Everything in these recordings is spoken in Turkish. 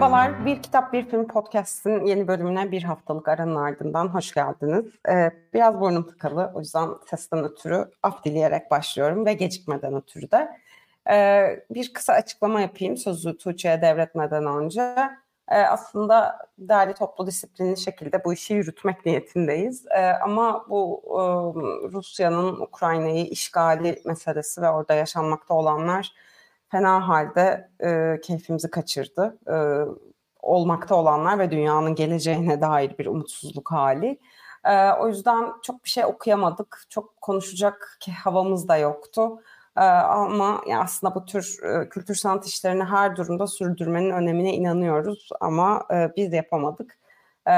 Merhabalar, Bir Kitap Bir Film Podcast'ın yeni bölümüne bir haftalık aranın ardından hoş geldiniz. Ee, biraz burnum tıkalı, o yüzden sesten ötürü af dileyerek başlıyorum ve gecikmeden ötürü de. Ee, bir kısa açıklama yapayım sözü Tuğçe'ye devretmeden önce. Ee, aslında değerli toplu disiplinli şekilde bu işi yürütmek niyetindeyiz. Ee, ama bu e, Rusya'nın Ukrayna'yı işgali meselesi ve orada yaşanmakta olanlar fena halde e, keyfimizi kaçırdı. E, olmakta olanlar ve dünyanın geleceğine dair bir umutsuzluk hali. E, o yüzden çok bir şey okuyamadık. Çok konuşacak havamız da yoktu. E, ama yani aslında bu tür e, kültür sanat işlerini her durumda sürdürmenin önemine inanıyoruz. Ama e, biz yapamadık. E,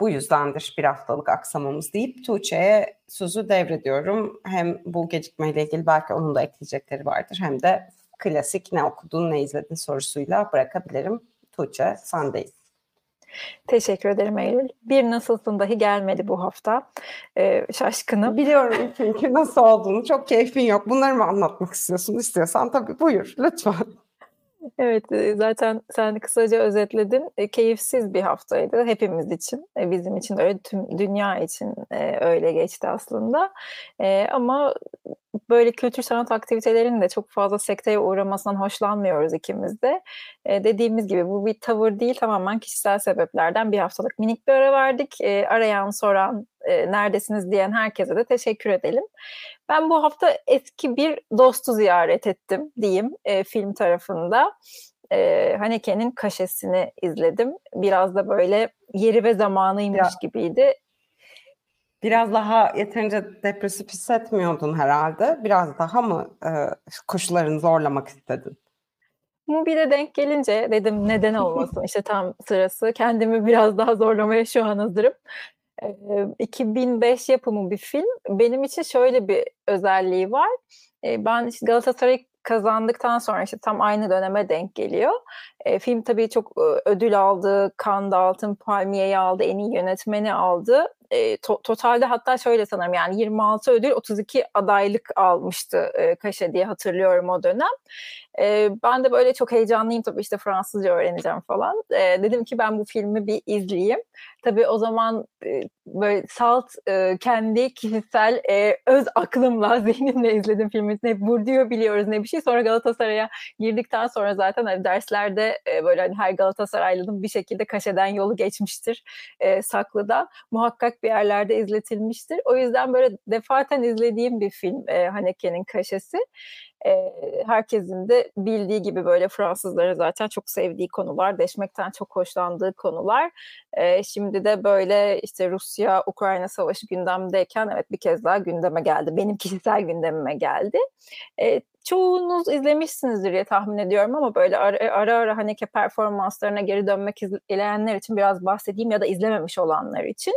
bu yüzdendir bir haftalık aksamamız deyip Tuğçe'ye sözü devrediyorum. Hem bu gecikmeyle ilgili belki onun da ekleyecekleri vardır hem de klasik ne okudun ne izledin sorusuyla bırakabilirim. Tuğçe sendeyiz. Teşekkür ederim Eylül. Bir nasılsın dahi gelmedi bu hafta. Ee, şaşkınım. Biliyorum çünkü nasıl olduğunu. Çok keyfin yok. Bunları mı anlatmak istiyorsun? İstiyorsan tabii buyur lütfen. Evet e, zaten sen kısaca özetledin. E, keyifsiz bir haftaydı hepimiz için. E, bizim için öyle tüm dünya için öyle geçti aslında. Ama böyle kültür sanat aktivitelerinin de çok fazla sekteye uğramasından hoşlanmıyoruz ikimiz de. Dediğimiz gibi bu bir tavır değil tamamen kişisel sebeplerden bir haftalık minik bir ara verdik. Arayan, soran, neredesiniz diyen herkese de teşekkür edelim. Ben bu hafta eski bir dostu ziyaret ettim diyeyim e, film tarafında. E, Haneke'nin kaşesini izledim. Biraz da böyle yeri ve zamanıymış ya, gibiydi. Biraz daha yeterince depresif hissetmiyordun herhalde. Biraz daha mı e, koşullarını zorlamak istedin? Mubi'de denk gelince dedim neden olmasın işte tam sırası. Kendimi biraz daha zorlamaya şu an hazırım. 2005 yapımı bir film. Benim için şöyle bir özelliği var. Ben işte Galatasaray kazandıktan sonra işte tam aynı döneme denk geliyor. Film tabii çok ödül aldı, Cannes Altın Palmiye'yi aldı, en iyi yönetmeni aldı. E, to- totalde hatta şöyle sanırım yani 26 ödül 32 adaylık almıştı e, Kaşe diye hatırlıyorum o dönem. E, ben de böyle çok heyecanlıyım tabii işte Fransızca öğreneceğim falan. E, dedim ki ben bu filmi bir izleyeyim. Tabii o zaman e, böyle salt e, kendi kişisel e, öz aklımla, zihnimle izledim filmi. Ne Bourdieu biliyoruz ne bir şey. Sonra Galatasaray'a girdikten sonra zaten hani derslerde e, böyle hani her Galatasaraylı'nın bir şekilde kaşeden yolu geçmiştir e, saklıda. Muhakkak bir yerlerde izletilmiştir. O yüzden böyle defaten izlediğim bir film e, Haneke'nin kaşesi e, herkesin de bildiği gibi böyle Fransızların zaten çok sevdiği konular, deşmekten çok hoşlandığı konular. E, şimdi de böyle işte Rusya-Ukrayna savaşı gündemdeyken evet bir kez daha gündeme geldi. Benim kişisel gündemime geldi. E, çoğunuz izlemişsinizdir diye tahmin ediyorum ama böyle ara ara, ara Haneke performanslarına geri dönmek isteyenler için biraz bahsedeyim ya da izlememiş olanlar için.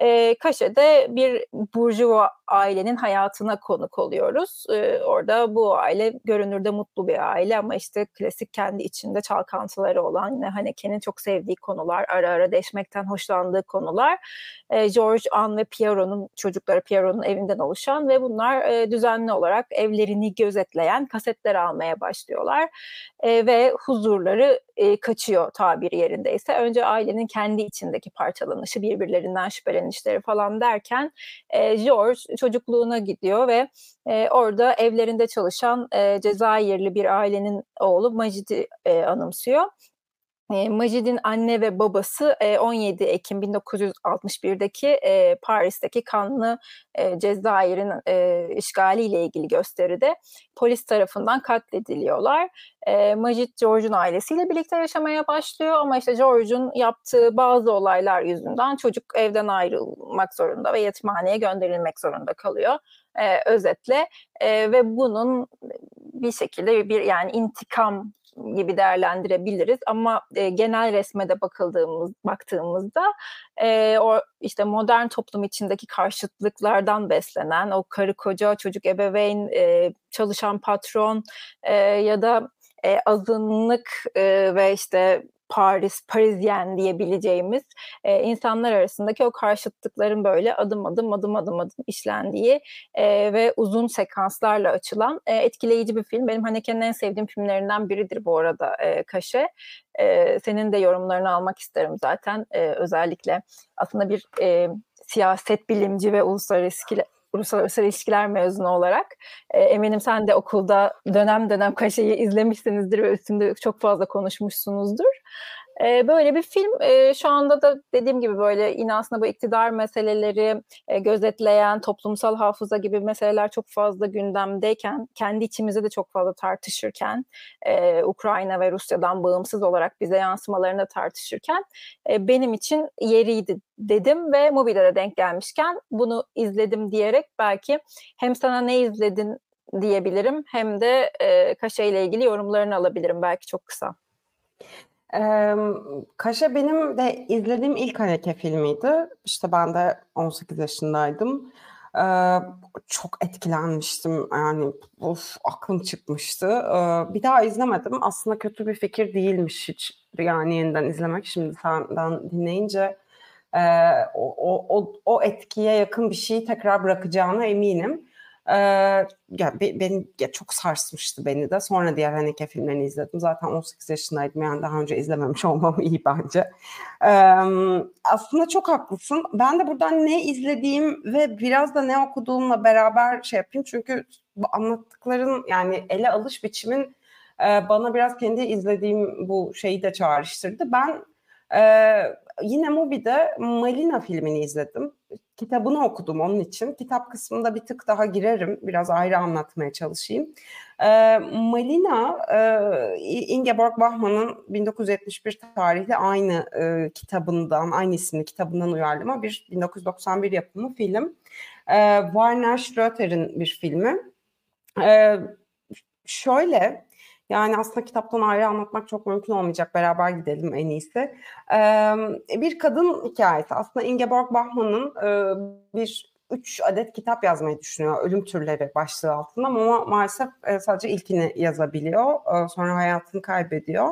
E, Kaşe'de bir burjuva ailenin hayatına konuk oluyoruz. E, orada bu aile görünürde mutlu bir aile ama işte klasik kendi içinde çalkantıları olan yine Haneke'nin çok sevdiği konular, ara ara deşmekten hoşlandığı konular. E, George, Anne ve Pierrot'un çocukları Pierrot'un evinden oluşan ve bunlar e, düzenli olarak evlerini gözetleyen kasetler almaya başlıyorlar. E, ve huzurları e, kaçıyor tabiri yerindeyse. Önce ailenin kendi içindeki parçalanışı, birbirlerinden şüphelenişleri falan derken e, George çocukluğuna gidiyor ve e, orada evlerinde çalışan e, Cezayirli bir ailenin oğlu Majid'i e, anımsıyor. Majid'in anne ve babası e, 17 Ekim 1961'deki e, Paris'teki kanlı Cezayir'in işgaliyle ilgili gösteride polis tarafından katlediliyorlar. Majid George'un ailesiyle birlikte yaşamaya başlıyor ama işte George'un yaptığı bazı olaylar yüzünden çocuk evden ayrılmak zorunda ve yetimhaneye gönderilmek zorunda kalıyor. E, özetle e, ve bunun bir şekilde bir yani intikam gibi değerlendirebiliriz. Ama e, genel resme de bakıldığımız baktığımızda e, o işte modern toplum içindeki karşıtlıklardan beslenen o karı koca çocuk ebeveyn e, çalışan patron e, ya da e, azınlık e, ve işte Paris, Parisyen diyebileceğimiz e, insanlar arasındaki o karşıtlıkların böyle adım adım adım adım adım işlendiği e, ve uzun sekanslarla açılan e, etkileyici bir film. Benim Haneke'nin en sevdiğim filmlerinden biridir bu arada e, Kaşe. E, senin de yorumlarını almak isterim zaten. E, özellikle aslında bir e, siyaset bilimci ve uluslararası uluslararası ilişkiler mezunu olarak e, eminim sen de okulda dönem dönem Kaşe'yi izlemişsinizdir ve üstünde çok fazla konuşmuşsunuzdur. Böyle bir film e, şu anda da dediğim gibi böyle yine aslında bu iktidar meseleleri e, gözetleyen toplumsal hafıza gibi meseleler çok fazla gündemdeyken kendi içimizde de çok fazla tartışırken Ukrayna ve Rusya'dan bağımsız olarak bize yansımalarını tartışırken benim için yeriydi dedim ve Mubi'de de denk gelmişken bunu izledim diyerek belki hem sana ne izledin diyebilirim hem de e, Kaşe ile ilgili yorumlarını alabilirim belki çok kısa. Ee, Kaşe benim de izlediğim ilk Haneke filmiydi. İşte ben de 18 yaşındaydım. Ee, çok etkilenmiştim yani of aklım çıkmıştı. Ee, bir daha izlemedim. Aslında kötü bir fikir değilmiş hiç yani yeniden izlemek. Şimdi senden dinleyince e, o, o, o etkiye yakın bir şeyi tekrar bırakacağına eminim. Ee, ya be, beni ya çok sarsmıştı beni de. Sonra diğer Haneke filmlerini izledim. Zaten 18 yaşındaydım yani daha önce izlememiş olmam iyi bence. Ee, aslında çok haklısın. Ben de buradan ne izlediğim ve biraz da ne okuduğumla beraber şey yapayım. Çünkü bu anlattıkların yani ele alış biçimin e, bana biraz kendi izlediğim bu şeyi de çağrıştırdı. Ben e, yine Mubi'de Malina filmini izledim kitabını okudum onun için. Kitap kısmında bir tık daha girerim. Biraz ayrı anlatmaya çalışayım. E, Malina, e, Ingeborg Bachmann'ın 1971 tarihli aynı e, kitabından, aynı isimli kitabından uyarlama bir 1991 yapımı film. E, Werner Schröter'in bir filmi. E, şöyle, yani aslında kitaptan ayrı anlatmak çok mümkün olmayacak. Beraber gidelim en iyisi. Bir kadın hikayesi. Aslında Ingeborg Bachmann'ın bir üç adet kitap yazmayı düşünüyor. Ölüm türleri başlığı altında ama maalesef sadece ilkini yazabiliyor. Sonra hayatını kaybediyor.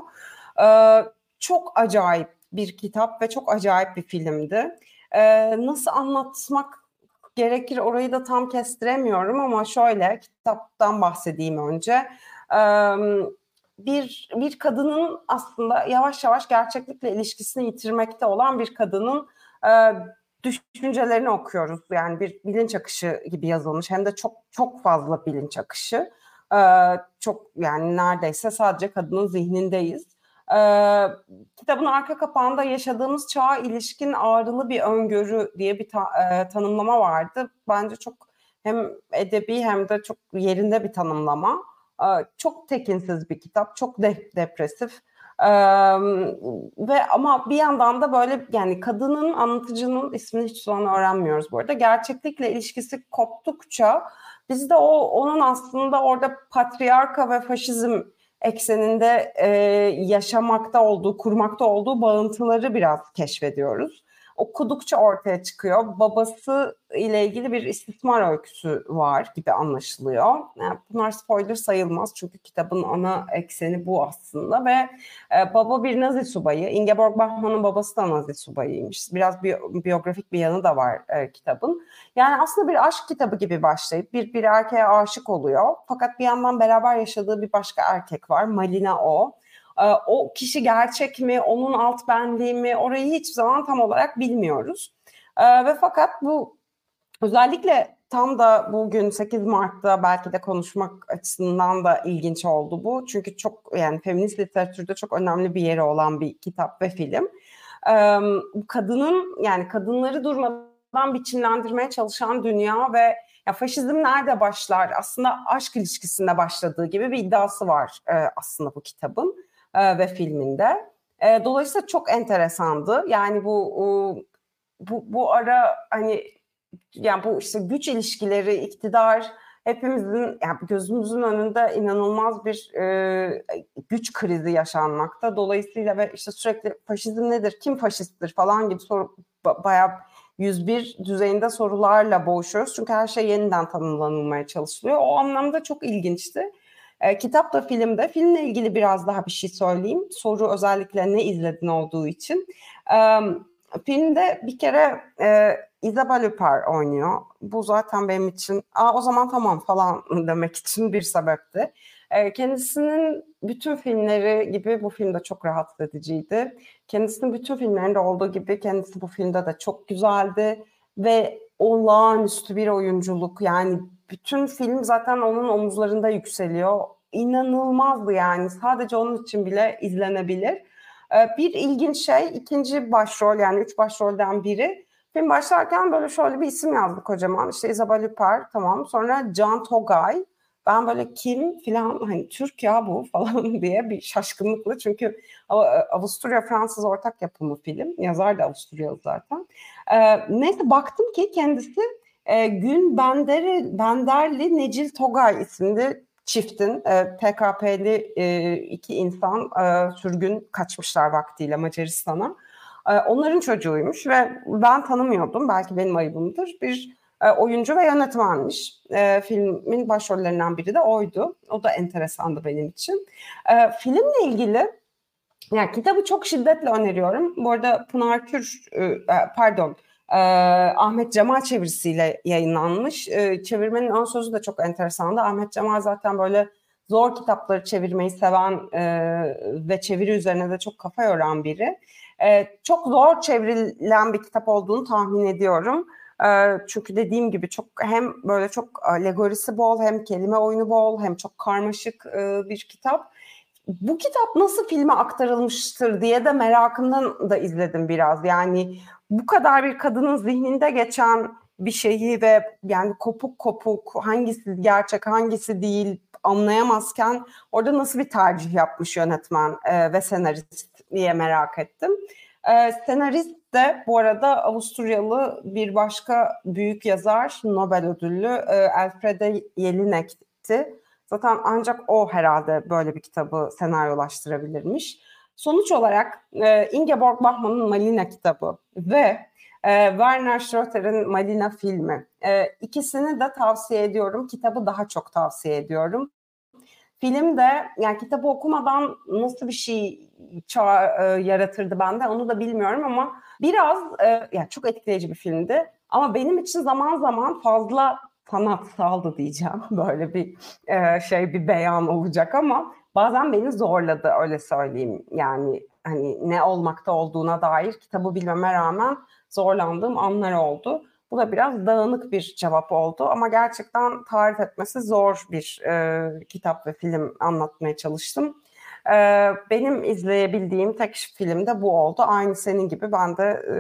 Çok acayip bir kitap ve çok acayip bir filmdi. Nasıl anlatmak gerekir orayı da tam kestiremiyorum ama şöyle kitaptan bahsedeyim önce bir bir kadının aslında yavaş yavaş gerçeklikle ilişkisini yitirmekte olan bir kadının düşüncelerini okuyoruz. Yani bir bilinç akışı gibi yazılmış hem de çok çok fazla bilinç akışı. çok yani neredeyse sadece kadının zihnindeyiz. kitabın arka kapağında yaşadığımız çağa ilişkin ağrılı bir öngörü diye bir ta, tanımlama vardı. Bence çok hem edebi hem de çok yerinde bir tanımlama. Çok tekinsiz bir kitap, çok de- depresif. Ee, ve ama bir yandan da böyle yani kadının anlatıcının ismini hiç zaman öğrenmiyoruz bu arada. Gerçeklikle ilişkisi koptukça biz de o onun aslında orada patriarka ve faşizm ekseninde e, yaşamakta olduğu, kurmakta olduğu bağıntıları biraz keşfediyoruz okudukça ortaya çıkıyor. Babası ile ilgili bir istismar öyküsü var gibi anlaşılıyor. Yani bunlar spoiler sayılmaz çünkü kitabın ana ekseni bu aslında ve e, baba bir Nazi subayı. Ingeborg Bachmann'ın babası da Nazi subayıymış. Biraz bi- biyografik bir yanı da var e, kitabın. Yani aslında bir aşk kitabı gibi başlayıp bir bir erkeğe aşık oluyor. Fakat bir yandan beraber yaşadığı bir başka erkek var. Malina o. Ee, o kişi gerçek mi, onun alt benliği mi orayı hiç zaman tam olarak bilmiyoruz. Ee, ve fakat bu özellikle tam da bugün 8 Mart'ta belki de konuşmak açısından da ilginç oldu bu. Çünkü çok yani feminist literatürde çok önemli bir yeri olan bir kitap ve film. Ee, kadının yani kadınları durmadan biçimlendirmeye çalışan dünya ve ya faşizm nerede başlar? Aslında aşk ilişkisinde başladığı gibi bir iddiası var e, aslında bu kitabın e, ve filminde. E, dolayısıyla çok enteresandı. Yani bu bu bu ara hani yani bu işte güç ilişkileri, iktidar hepimizin yani gözümüzün önünde inanılmaz bir e, güç krizi yaşanmakta. Dolayısıyla ve işte sürekli faşizm nedir, kim faşisttir falan gibi soru bayağı 101 düzeyinde sorularla boğuşuyoruz. Çünkü her şey yeniden tanımlanılmaya çalışılıyor. O anlamda çok ilginçti. E, kitap da filmde. Filmle ilgili biraz daha bir şey söyleyeyim. Soru özellikle ne izledin olduğu için. E, filmde bir kere e, Isabelle Huppert oynuyor. Bu zaten benim için Aa, o zaman tamam falan demek için bir sebepti. E, kendisinin bütün filmleri gibi bu filmde çok rahatsız ediciydi. Kendisinin bütün filmlerinde olduğu gibi kendisi bu filmde de çok güzeldi ve olağanüstü bir oyunculuk. Yani bütün film zaten onun omuzlarında yükseliyor. İnanılmazdı yani. Sadece onun için bile izlenebilir. Ee, bir ilginç şey ikinci başrol yani üç başrolden biri. Film başlarken böyle şöyle bir isim yazdı kocaman. İşte Isabelle Huppert tamam. Sonra Can Togay. Ben böyle kim filan hani Türk ya bu falan diye bir şaşkınlıkla çünkü Avusturya Fransız ortak yapımı film. Yazar da Avusturyalı zaten. Ee, neyse baktım ki kendisi e, Gün Benderi, Benderli Necil Togay isimli çiftin e, PKP'li e, iki insan e, sürgün kaçmışlar vaktiyle Macaristan'a. E, onların çocuğuymuş ve ben tanımıyordum. Belki benim ayıbımdır. Bir e, oyuncu ve yönetmenmiş. E, filmin başrollerinden biri de oydu. O da enteresandı benim için. E, filmle ilgili yani kitabı çok şiddetle öneriyorum. Bu arada Pınar Kür, e, e pardon e, Ahmet Cemal çevirisiyle yayınlanmış. E, çevirmenin ön sözü de çok enteresandı. Ahmet Cemal zaten böyle zor kitapları çevirmeyi seven e, ve çeviri üzerine de çok kafa yoran biri. E, çok zor çevrilen bir kitap olduğunu tahmin ediyorum. E, çünkü dediğim gibi çok hem böyle çok alegorisi bol hem kelime oyunu bol hem çok karmaşık e, bir kitap bu kitap nasıl filme aktarılmıştır diye de merakımdan da izledim biraz. Yani bu kadar bir kadının zihninde geçen bir şeyi ve yani kopuk kopuk hangisi gerçek hangisi değil anlayamazken orada nasıl bir tercih yapmış yönetmen e, ve senarist diye merak ettim. E, senarist de bu arada Avusturyalı bir başka büyük yazar Nobel ödüllü e, Alfred Jelinek'ti. Zaten ancak o herhalde böyle bir kitabı senaryolaştırabilirmiş. Sonuç olarak e, Ingeborg Bachmann'ın Malina kitabı ve e, Werner Schröter'in Malina filmi. E, ikisini de tavsiye ediyorum. Kitabı daha çok tavsiye ediyorum. Film de yani kitabı okumadan nasıl bir şey çağ, e, yaratırdı bende onu da bilmiyorum ama biraz e, yani çok etkileyici bir filmdi. Ama benim için zaman zaman fazla sanatsaldı diyeceğim. Böyle bir e, şey bir beyan olacak ama bazen beni zorladı öyle söyleyeyim. Yani hani ne olmakta olduğuna dair kitabı bilmeme rağmen zorlandığım anlar oldu. Bu da biraz dağınık bir cevap oldu ama gerçekten tarif etmesi zor bir e, kitap ve film anlatmaya çalıştım. E, benim izleyebildiğim tek film de bu oldu. Aynı senin gibi ben de e,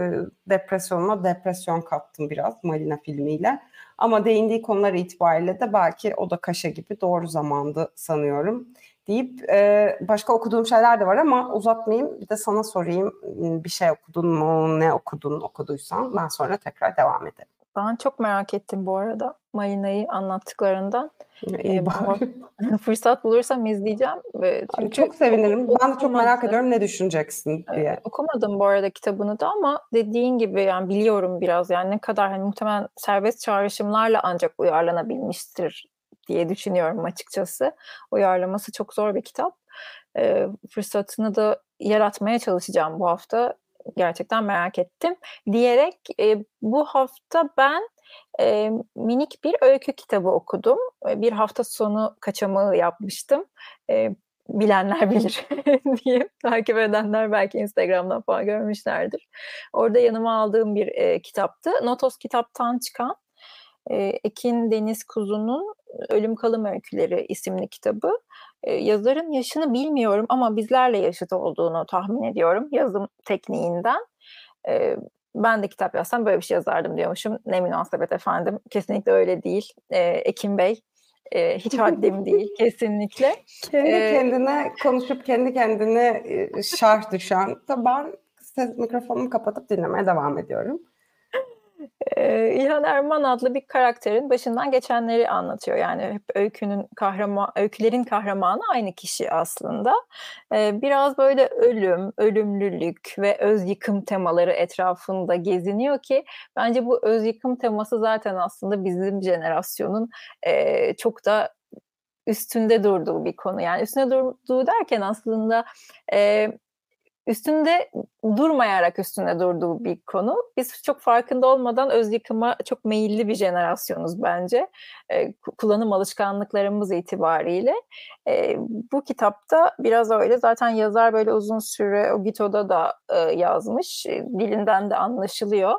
depresyonuma depresyon kattım biraz Malina filmiyle. Ama değindiği konular itibariyle de belki o da kaşe gibi doğru zamandı sanıyorum deyip e, başka okuduğum şeyler de var ama uzatmayayım bir de sana sorayım bir şey okudun mu ne okudun okuduysan ben sonra tekrar devam edelim. Ben çok merak ettim bu arada Marina'yı anlattıklarından. İyi ee, fırsat bulursam izleyeceğim. Çünkü çok sevinirim. Ben de çok merak ediyorum ne düşüneceksin diye. Ee, okumadım bu arada kitabını da ama dediğin gibi yani biliyorum biraz yani ne kadar hani muhtemelen serbest çağrışımlarla ancak uyarlanabilmiştir diye düşünüyorum açıkçası. Uyarlaması çok zor bir kitap. Ee, fırsatını da yaratmaya çalışacağım bu hafta gerçekten merak ettim diyerek e, bu hafta ben e, minik bir öykü kitabı okudum. E, bir hafta sonu kaçamağı yapmıştım. E, bilenler bilir diye takip edenler belki Instagram'dan falan görmüşlerdir. Orada yanıma aldığım bir e, kitaptı. Notos kitaptan çıkan e, Ekin Deniz Kuzu'nun Ölüm Kalım Öyküleri isimli kitabı. Yazarın yaşını bilmiyorum ama bizlerle yaşıt olduğunu tahmin ediyorum yazım tekniğinden. Ben de kitap yazsam böyle bir şey yazardım diyormuşum. Ne münasebet efendim. Kesinlikle öyle değil. E, Ekim Bey e, hiç haddim değil kesinlikle. Kendi ee, kendine konuşup kendi kendine şarj düşen. Ben ses mikrofonumu kapatıp dinlemeye devam ediyorum. Ee, İlhan Erman adlı bir karakterin başından geçenleri anlatıyor. Yani hep öykünün kahraman, öykülerin kahramanı aynı kişi aslında. Biraz böyle ölüm, ölümlülük ve öz yıkım temaları etrafında geziniyor ki bence bu öz yıkım teması zaten aslında bizim jenerasyonun çok da üstünde durduğu bir konu. Yani üstünde durduğu derken aslında üstünde durmayarak üstünde durduğu bir konu. Biz çok farkında olmadan öz yıkıma çok meyilli bir jenerasyonuz bence. E, kullanım alışkanlıklarımız itibariyle. E, bu kitapta biraz öyle. Zaten yazar böyle uzun süre o Gito'da da e, yazmış. E, dilinden de anlaşılıyor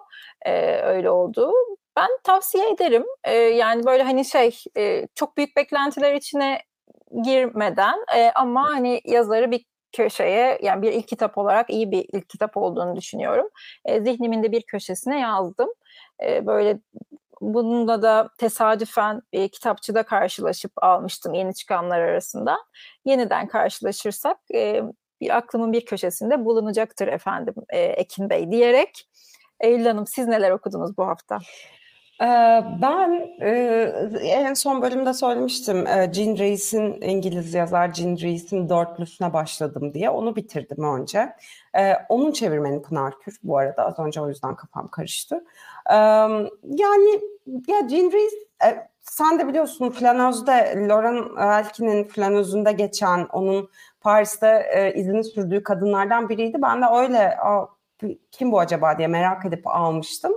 e, öyle olduğu. Ben tavsiye ederim. E, yani böyle hani şey e, çok büyük beklentiler içine girmeden e, ama hani yazarı bir köşeye yani bir ilk kitap olarak iyi bir ilk kitap olduğunu düşünüyorum. E, zihnimin de bir köşesine yazdım. E, böyle bununla da tesadüfen bir kitapçıda karşılaşıp almıştım yeni çıkanlar arasında. Yeniden karşılaşırsak e, bir aklımın bir köşesinde bulunacaktır efendim e, Ekin Bey diyerek. Eylül Hanım siz neler okudunuz bu hafta? Ben en son bölümde söylemiştim. Jean Reis'in İngiliz yazar Jean Reis'in dörtlüsüne başladım diye. Onu bitirdim önce. Onun çevirmeni Pınar Kür bu arada. Az önce o yüzden kafam karıştı. Yani ya Jean Reis sen de biliyorsun Flanöz'de Lauren Elkin'in Flanöz'ünde geçen onun Paris'te izini sürdüğü kadınlardan biriydi. Ben de öyle kim bu acaba diye merak edip almıştım.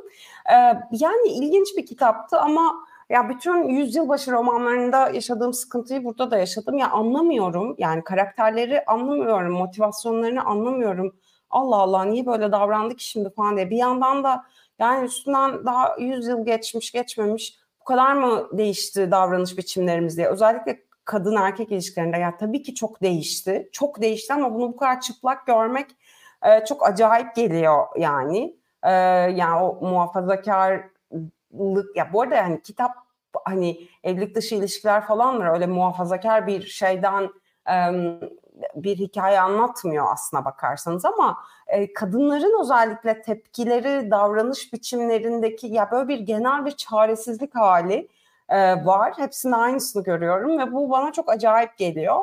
Ee, yani ilginç bir kitaptı ama ya bütün yüzyılbaşı romanlarında yaşadığım sıkıntıyı burada da yaşadım. Ya anlamıyorum yani karakterleri anlamıyorum, motivasyonlarını anlamıyorum. Allah Allah niye böyle davrandı ki şimdi falan diye. Bir yandan da yani üstünden daha yüz yıl geçmiş geçmemiş bu kadar mı değişti davranış biçimlerimiz diye. Özellikle kadın erkek ilişkilerinde ya tabii ki çok değişti. Çok değişti ama bunu bu kadar çıplak görmek e, çok acayip geliyor yani. E, yani o muhafazakarlık ya bu arada yani kitap hani evlilik dışı ilişkiler falan var öyle muhafazakar bir şeyden e, bir hikaye anlatmıyor aslına bakarsanız ama e, kadınların özellikle tepkileri, davranış biçimlerindeki ya böyle bir genel bir çaresizlik hali e, var. Hepsinin aynısını görüyorum ve bu bana çok acayip geliyor.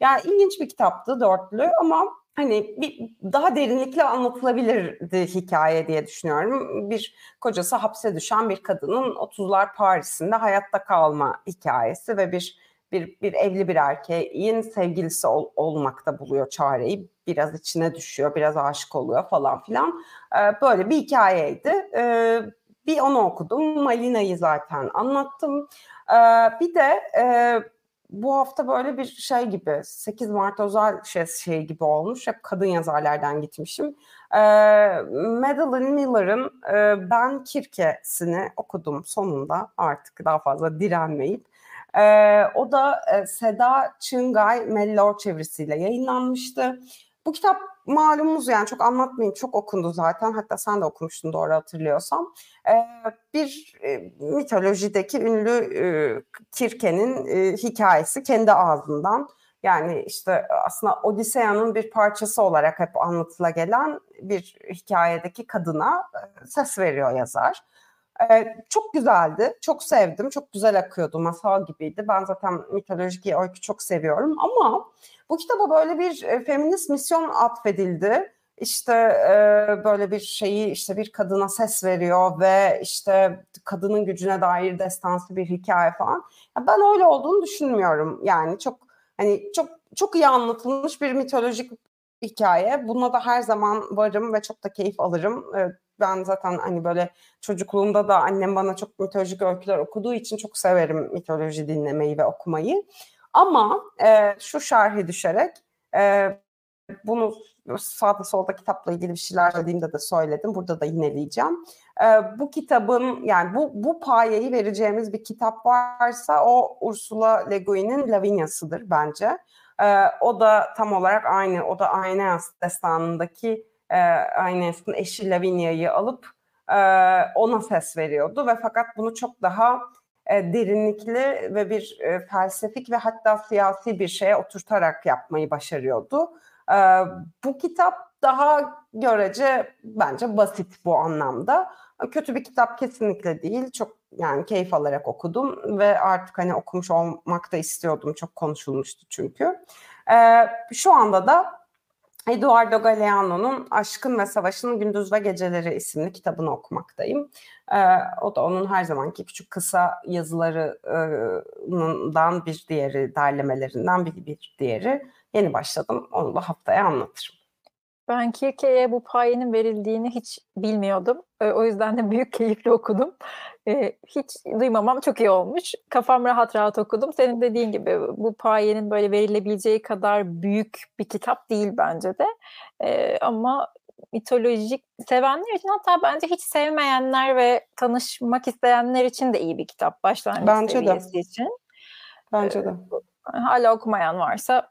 Yani ilginç bir kitaptı dörtlü ama hani bir daha derinlikli anlatılabilirdi hikaye diye düşünüyorum. Bir kocası hapse düşen bir kadının 30'lar Paris'inde hayatta kalma hikayesi ve bir bir, bir evli bir erkeğin sevgilisi ol, olmakta buluyor çareyi. Biraz içine düşüyor, biraz aşık oluyor falan filan. Ee, böyle bir hikayeydi. Ee, bir onu okudum. Malina'yı zaten anlattım. Ee, bir de e, bu hafta böyle bir şey gibi 8 Mart özel şey, şey gibi olmuş. Hep kadın yazarlardan gitmişim. E, Madeline Miller'ın e, Ben Kirke'sini okudum sonunda artık daha fazla direnmeyip. E, o da e, Seda Çıngay Mellor çevirisiyle yayınlanmıştı. Bu kitap malumuz yani çok anlatmayayım çok okundu zaten hatta sen de okumuştun doğru hatırlıyorsam. Ee, bir e, mitolojideki ünlü e, Kirke'nin e, hikayesi kendi ağzından yani işte aslında Odiseya'nın bir parçası olarak hep anlatıla gelen bir hikayedeki kadına e, ses veriyor yazar. Ee, çok güzeldi, çok sevdim, çok güzel akıyordu, masal gibiydi. Ben zaten mitolojik öykü çok seviyorum ama bu kitaba böyle bir e, feminist misyon atfedildi. İşte e, böyle bir şeyi işte bir kadına ses veriyor ve işte kadının gücüne dair destansı bir hikaye falan. Ya ben öyle olduğunu düşünmüyorum. Yani çok hani çok çok iyi anlatılmış bir mitolojik hikaye. Buna da her zaman varım ve çok da keyif alırım. E, ben zaten hani böyle çocukluğumda da annem bana çok mitolojik öyküler okuduğu için çok severim mitoloji dinlemeyi ve okumayı. Ama e, şu şerhi düşerek e, bunu sağda solda kitapla ilgili bir şeyler söylediğimde de söyledim. Burada da yineleyeceğim. E, bu kitabın yani bu bu payeyi vereceğimiz bir kitap varsa o Ursula Le Guin'in Lavinia'sıdır bence. E, o da tam olarak aynı. O da Aeneas destanındaki e, Aeneas'ın eşi Lavinia'yı alıp e, ona ses veriyordu ve fakat bunu çok daha e, derinlikli ve bir e, felsefik ve hatta siyasi bir şeye oturtarak yapmayı başarıyordu. E, bu kitap daha görece bence basit bu anlamda. Kötü bir kitap kesinlikle değil. Çok yani keyif alarak okudum ve artık hani okumuş olmak da istiyordum. Çok konuşulmuştu çünkü. E, şu anda da Eduardo Galeano'nun Aşkın ve Savaşın Gündüz ve Geceleri isimli kitabını okumaktayım. Ee, o da onun her zamanki küçük kısa yazılarından bir diğeri, derlemelerinden bir, bir diğeri. Yeni başladım, onu da haftaya anlatırım. Ben Kirke'ye bu payenin verildiğini hiç bilmiyordum. O yüzden de büyük keyifle okudum. Hiç duymamam çok iyi olmuş. Kafam rahat rahat okudum. Senin dediğin gibi bu payenin böyle verilebileceği kadar büyük bir kitap değil bence de. Ama mitolojik sevenler için hatta bence hiç sevmeyenler ve tanışmak isteyenler için de iyi bir kitap başlangıç bence seviyesi de. için. Bence de. Hala okumayan varsa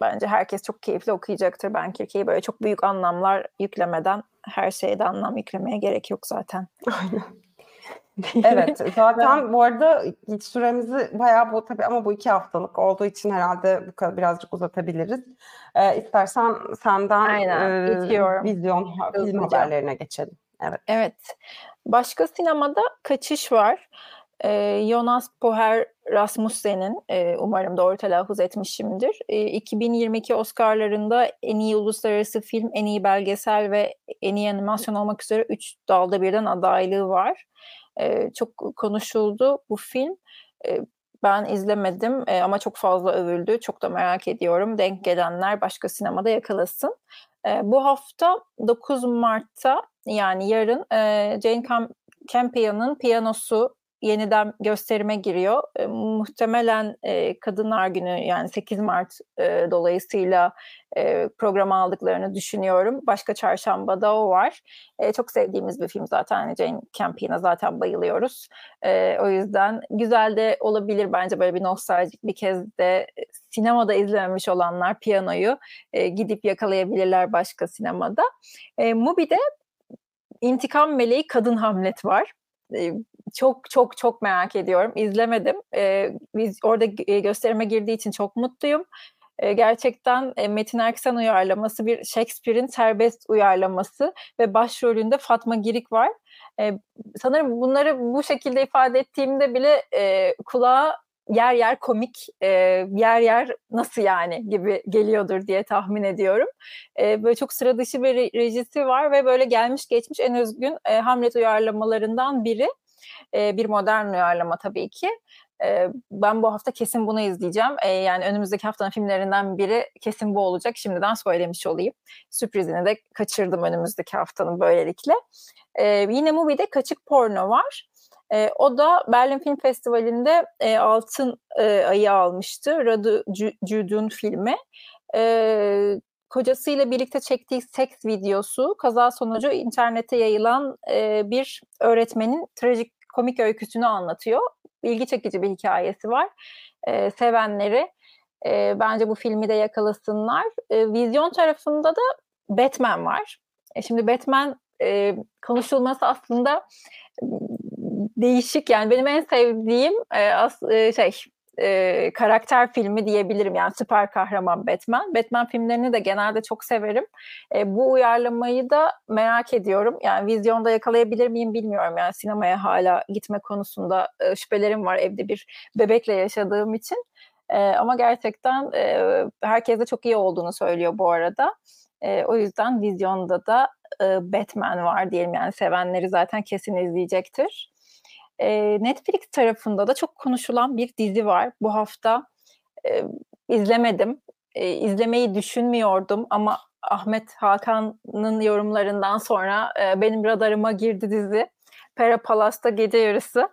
bence herkes çok keyifli okuyacaktır. Ben Kirke'yi böyle çok büyük anlamlar yüklemeden her şeye de anlam yüklemeye gerek yok zaten. Aynen. evet zaten bu arada hiç süremizi bayağı bu tabii ama bu iki haftalık olduğu için herhalde bu kadar birazcık uzatabiliriz. Ee, istersen senden Aynen, e, vizyon film haberlerine geçelim. Evet. Evet. Başka sinemada Kaçış var. E, Jonas Poher Rasmussen'in, e, umarım doğru telaffuz etmişimdir, e, 2022 Oscar'larında en iyi uluslararası film, en iyi belgesel ve en iyi animasyon olmak üzere 3 dalda birden adaylığı var. E, çok konuşuldu bu film. E, ben izlemedim e, ama çok fazla övüldü. Çok da merak ediyorum. Denk gelenler başka sinemada yakalasın. E, bu hafta 9 Mart'ta yani yarın e, Jane Cam Campion'ın piyanosu yeniden gösterime giriyor. E, muhtemelen e, Kadınlar Günü yani 8 Mart e, dolayısıyla e, programa aldıklarını düşünüyorum. Başka çarşambada o var. E, çok sevdiğimiz bir film zaten. Yani Jane Campion'a zaten bayılıyoruz. E, o yüzden güzel de olabilir bence böyle bir nostaljik bir kez de sinemada izlememiş olanlar piyanoyu e, gidip yakalayabilirler başka sinemada. E, Mubi'de İntikam Meleği Kadın Hamlet var çok çok çok merak ediyorum. İzlemedim. E, biz orada gösterime girdiği için çok mutluyum. E, gerçekten Metin Erksan uyarlaması bir Shakespeare'in serbest uyarlaması ve başrolünde Fatma Girik var. E, sanırım bunları bu şekilde ifade ettiğimde bile e, kulağa yer yer komik, e, yer yer nasıl yani gibi geliyordur diye tahmin ediyorum. E, böyle çok sıra dışı bir rejisi var ve böyle gelmiş geçmiş en özgün e, Hamlet uyarlamalarından biri. E, bir modern uyarlama tabii ki. E, ben bu hafta kesin bunu izleyeceğim. E, yani önümüzdeki haftanın filmlerinden biri kesin bu olacak. Şimdiden söylemiş olayım. Sürprizini de kaçırdım önümüzdeki haftanın böylelikle. E, yine Movie'de Kaçık Porno var. E, o da Berlin Film Festivali'nde e, altın e, ayı almıştı. Radu Judun filmi. E, kocasıyla birlikte çektiği seks videosu kaza sonucu internete yayılan e, bir öğretmenin trajik komik öyküsünü anlatıyor. İlgi çekici bir hikayesi var. E, sevenleri e, bence bu filmi de yakalasınlar. E, vizyon tarafında da Batman var. E, şimdi Batman e, konuşulması aslında değişik yani benim en sevdiğim e, as, e, şey e, karakter filmi diyebilirim yani süper kahraman Batman. Batman filmlerini de genelde çok severim. E, bu uyarlamayı da merak ediyorum. Yani vizyonda yakalayabilir miyim bilmiyorum. Yani sinemaya hala gitme konusunda e, şüphelerim var evde bir bebekle yaşadığım için. E, ama gerçekten e, herkes de çok iyi olduğunu söylüyor bu arada. E, o yüzden vizyonda da e, Batman var diyelim yani sevenleri zaten kesin izleyecektir. E, Netflix tarafında da çok konuşulan bir dizi var. Bu hafta e, izlemedim. E, izlemeyi düşünmüyordum ama Ahmet Hakan'ın yorumlarından sonra e, benim radarıma girdi dizi. Pera Palas'ta gece yarısı.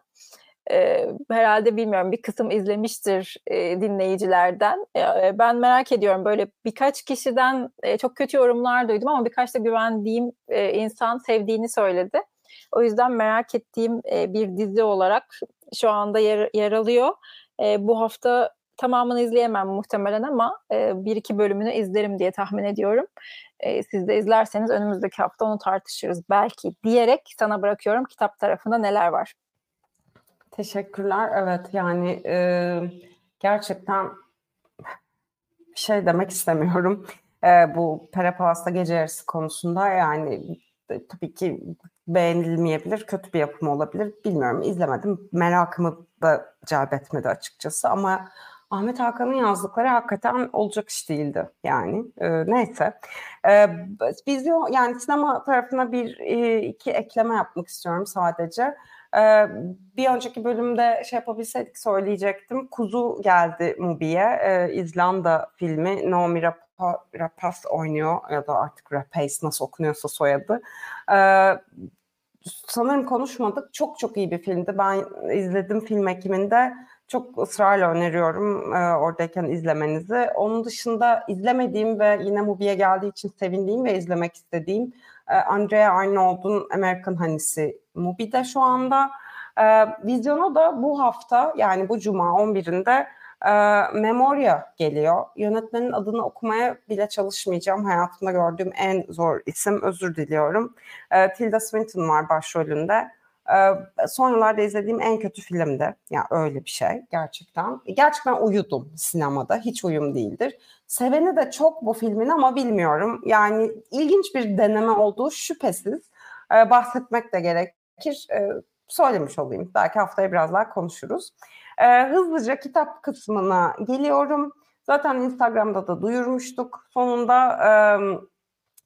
E, herhalde bilmiyorum bir kısım izlemiştir e, dinleyicilerden. E, ben merak ediyorum böyle birkaç kişiden e, çok kötü yorumlar duydum ama birkaç da güvendiğim e, insan sevdiğini söyledi. O yüzden merak ettiğim e, bir dizi olarak şu anda yer, yer alıyor. E, bu hafta tamamını izleyemem muhtemelen ama e, bir iki bölümünü izlerim diye tahmin ediyorum. E, siz de izlerseniz önümüzdeki hafta onu tartışırız belki diyerek sana bırakıyorum kitap tarafında neler var. Teşekkürler. Evet yani e, gerçekten şey demek istemiyorum. E, bu Perapalasta gece yarısı konusunda yani e, tabii ki beğenilmeyebilir, kötü bir yapım olabilir. Bilmiyorum, izlemedim. Merakımı da celp etmedi açıkçası ama Ahmet Hakan'ın yazdıkları hakikaten olacak iş değildi yani. E, neyse. E, biz yani sinema tarafına bir e, iki ekleme yapmak istiyorum sadece. E, bir önceki bölümde şey yapabilseydik söyleyecektim. Kuzu geldi Mubi'ye. E, İzlanda filmi. Naomi Rapa, Rapace oynuyor ya da artık Rapace nasıl okunuyorsa soyadı. E, sanırım konuşmadık. Çok çok iyi bir filmdi. Ben izledim film ekiminde çok ısrarla öneriyorum e, oradayken izlemenizi. Onun dışında izlemediğim ve yine Mubi'ye geldiği için sevindiğim ve izlemek istediğim e, Andrea Arnold'un American Honey'si Mubi'de şu anda. E, vizyona da bu hafta yani bu cuma 11'inde e, Memoria geliyor. Yönetmenin adını okumaya bile çalışmayacağım. Hayatımda gördüğüm en zor isim. Özür diliyorum. E, Tilda Swinton var başrolünde. Ee, son yıllarda izlediğim en kötü filmdi. Yani öyle bir şey gerçekten. Gerçekten uyudum sinemada. Hiç uyum değildir. Seveni de çok bu filmin ama bilmiyorum. Yani ilginç bir deneme olduğu şüphesiz. Ee, bahsetmek de gerekir. Ee, söylemiş olayım. Belki haftaya biraz daha konuşuruz. Ee, hızlıca kitap kısmına geliyorum. Zaten Instagram'da da duyurmuştuk. Sonunda e,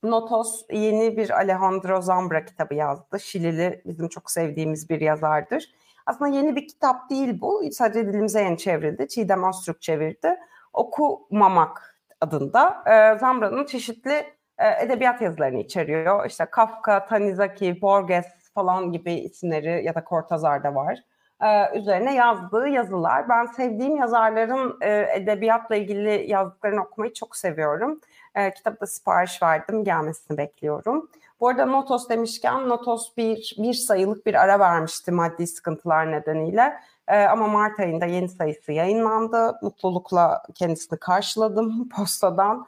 Notos yeni bir Alejandro Zambra kitabı yazdı. Şilili bizim çok sevdiğimiz bir yazardır. Aslında yeni bir kitap değil bu. Sadece dilimize yeni çevrildi. Çiğdem Astruk çevirdi. Okumamak adında. Ee, Zambra'nın çeşitli e, edebiyat yazılarını içeriyor. İşte Kafka, Tanizaki, Borges falan gibi isimleri ya da Cortázar da var. Ee, üzerine yazdığı yazılar. Ben sevdiğim yazarların e, edebiyatla ilgili yazdıklarını okumayı çok seviyorum. E, kitapta sipariş verdim. Gelmesini bekliyorum. Bu arada Notos demişken Notos bir, bir sayılık bir ara vermişti maddi sıkıntılar nedeniyle. E, ama Mart ayında yeni sayısı yayınlandı. Mutlulukla kendisini karşıladım postadan.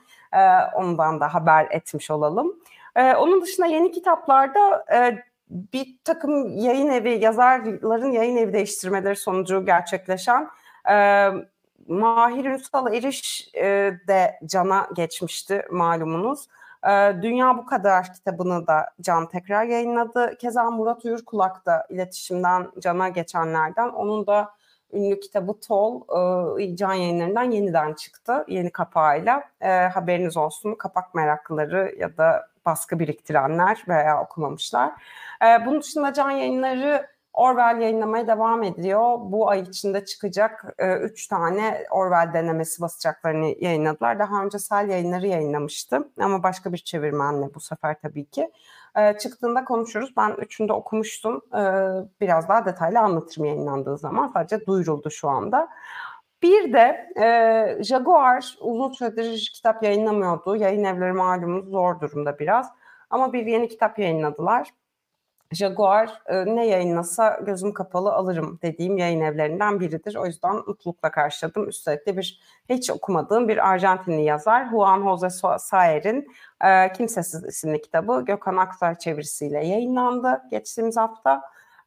Ondan da haber etmiş olalım. Onun dışında yeni kitaplarda e, bir takım yayın evi, yazarların yayın evi değiştirmeleri sonucu gerçekleşen e, Mahir Ünsal Eriş e, de Can'a geçmişti malumunuz. E, Dünya Bu Kadar kitabını da Can tekrar yayınladı. Keza Murat Uyurkulak da iletişimden Can'a geçenlerden. Onun da ünlü kitabı Tol e, Can yayınlarından yeniden çıktı. Yeni kapağıyla. E, haberiniz olsun kapak meraklıları ya da baskı biriktirenler veya okumamışlar. E, bunun dışında Can yayınları Orwell yayınlamaya devam ediyor. Bu ay içinde çıkacak e, üç tane Orwell denemesi basacaklarını yayınladılar. Daha önce Sel yayınları yayınlamıştı ama başka bir çevirmenle bu sefer tabii ki. E, çıktığında konuşuruz. Ben üçünü de okumuştum. E, biraz daha detaylı anlatırım yayınlandığı zaman. Sadece duyuruldu şu anda. Bir de e, Jaguar uzun süredir kitap yayınlamıyordu. Yayın evleri malumunuz zor durumda biraz. Ama bir yeni kitap yayınladılar. Jaguar e, ne yayınlasa gözüm kapalı alırım dediğim yayın evlerinden biridir. O yüzden mutlulukla karşıladım. Üstelik de bir hiç okumadığım bir Arjantinli yazar Juan Jose Saer'in e, Kimsesiz isimli kitabı Gökhan Aksar çevirisiyle yayınlandı geçtiğimiz hafta.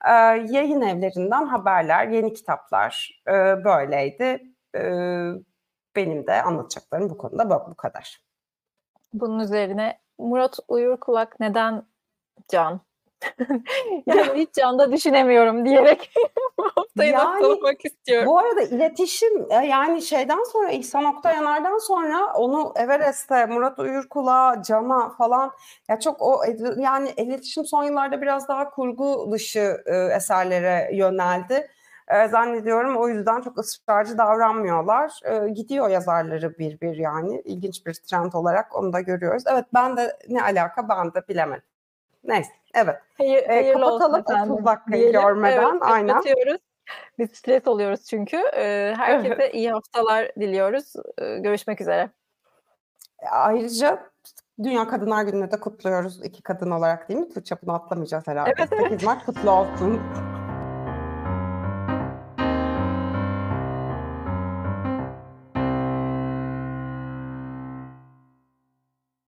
E, yayın evlerinden haberler, yeni kitaplar e, böyleydi. E, benim de anlatacaklarım bu konuda bu kadar. Bunun üzerine Murat Uyurkulak neden Can yani hiç canda düşünemiyorum diyerek haftayı yani, noktalamak istiyorum. Bu arada iletişim e, yani şeyden sonra İhsan Oktayanar'dan sonra onu Everest'e, Murat Uyurkul'a, Can'a falan ya çok o yani iletişim son yıllarda biraz daha kurgu dışı e, eserlere yöneldi. E, zannediyorum o yüzden çok ısrarcı davranmıyorlar. E, gidiyor yazarları bir bir yani ilginç bir trend olarak onu da görüyoruz. Evet ben de ne alaka ben de bilemedim. Neyse evet. Hayır, e, kapatalım 30 dakikayı görmeden. Evet, Aynen. Kapatıyoruz. Biz stres oluyoruz çünkü. E, herkese iyi haftalar diliyoruz. E, görüşmek üzere. Ayrıca Dünya Kadınlar Günü'nü de kutluyoruz iki kadın olarak değil mi? Tuğçe bunu atlamayacağız herhalde. Evet, evet. 8 Mart kutlu olsun.